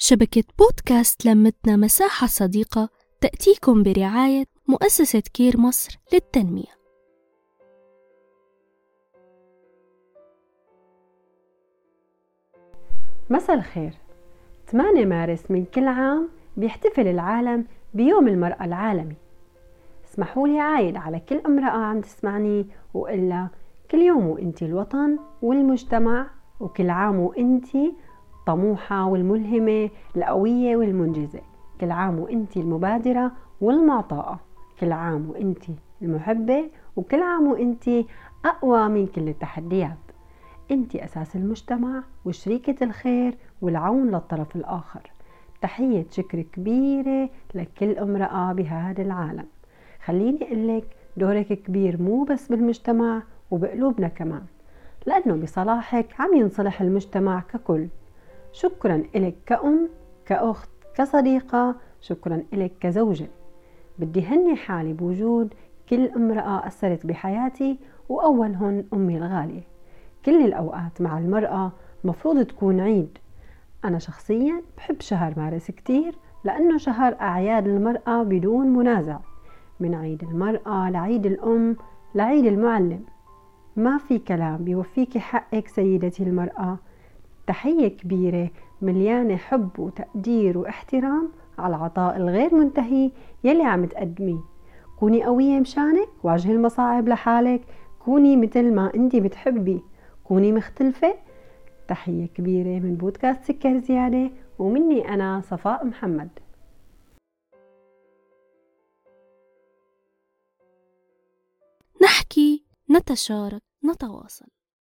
شبكة بودكاست لمتنا مساحة صديقة تأتيكم برعاية مؤسسة كير مصر للتنمية. مساء الخير. 8 مارس من كل عام بيحتفل العالم بيوم المرأة العالمي. اسمحوا لي عايد على كل امرأة عم تسمعني وإلا كل يوم وإنتي الوطن والمجتمع وكل عام وإنتي الطموحة والملهمة القوية والمنجزة. كل عام وانتي المبادرة والمعطاءة. كل عام وانتي المحبة وكل عام وانتي أقوى من كل التحديات. انتي أساس المجتمع وشريكة الخير والعون للطرف الآخر. تحية شكر كبيرة لكل امرأة بهذا العالم. خليني أقولك دورك كبير مو بس بالمجتمع وبقلوبنا كمان لأنه بصلاحك عم ينصلح المجتمع ككل. شكرا إلك كأم كأخت كصديقة شكرا إلك كزوجة. بدي هني حالي بوجود كل امرأة أثرت بحياتي وأولهن أمي الغالية. كل الأوقات مع المرأة مفروض تكون عيد. أنا شخصيا بحب شهر مارس كتير لأنه شهر أعياد المرأة بدون منازع. من عيد المرأة لعيد الأم لعيد المعلم. ما في كلام بيوفيكي حقك سيدتي المرأة. تحية كبيرة مليانة حب وتقدير واحترام على العطاء الغير منتهي يلي عم تقدميه. كوني قوية مشانك واجهي المصاعب لحالك كوني مثل ما انت بتحبي. كوني مختلفة. تحية كبيرة من بودكاست سكر زيادة ومني أنا صفاء محمد. نحكي نتشارك نتواصل.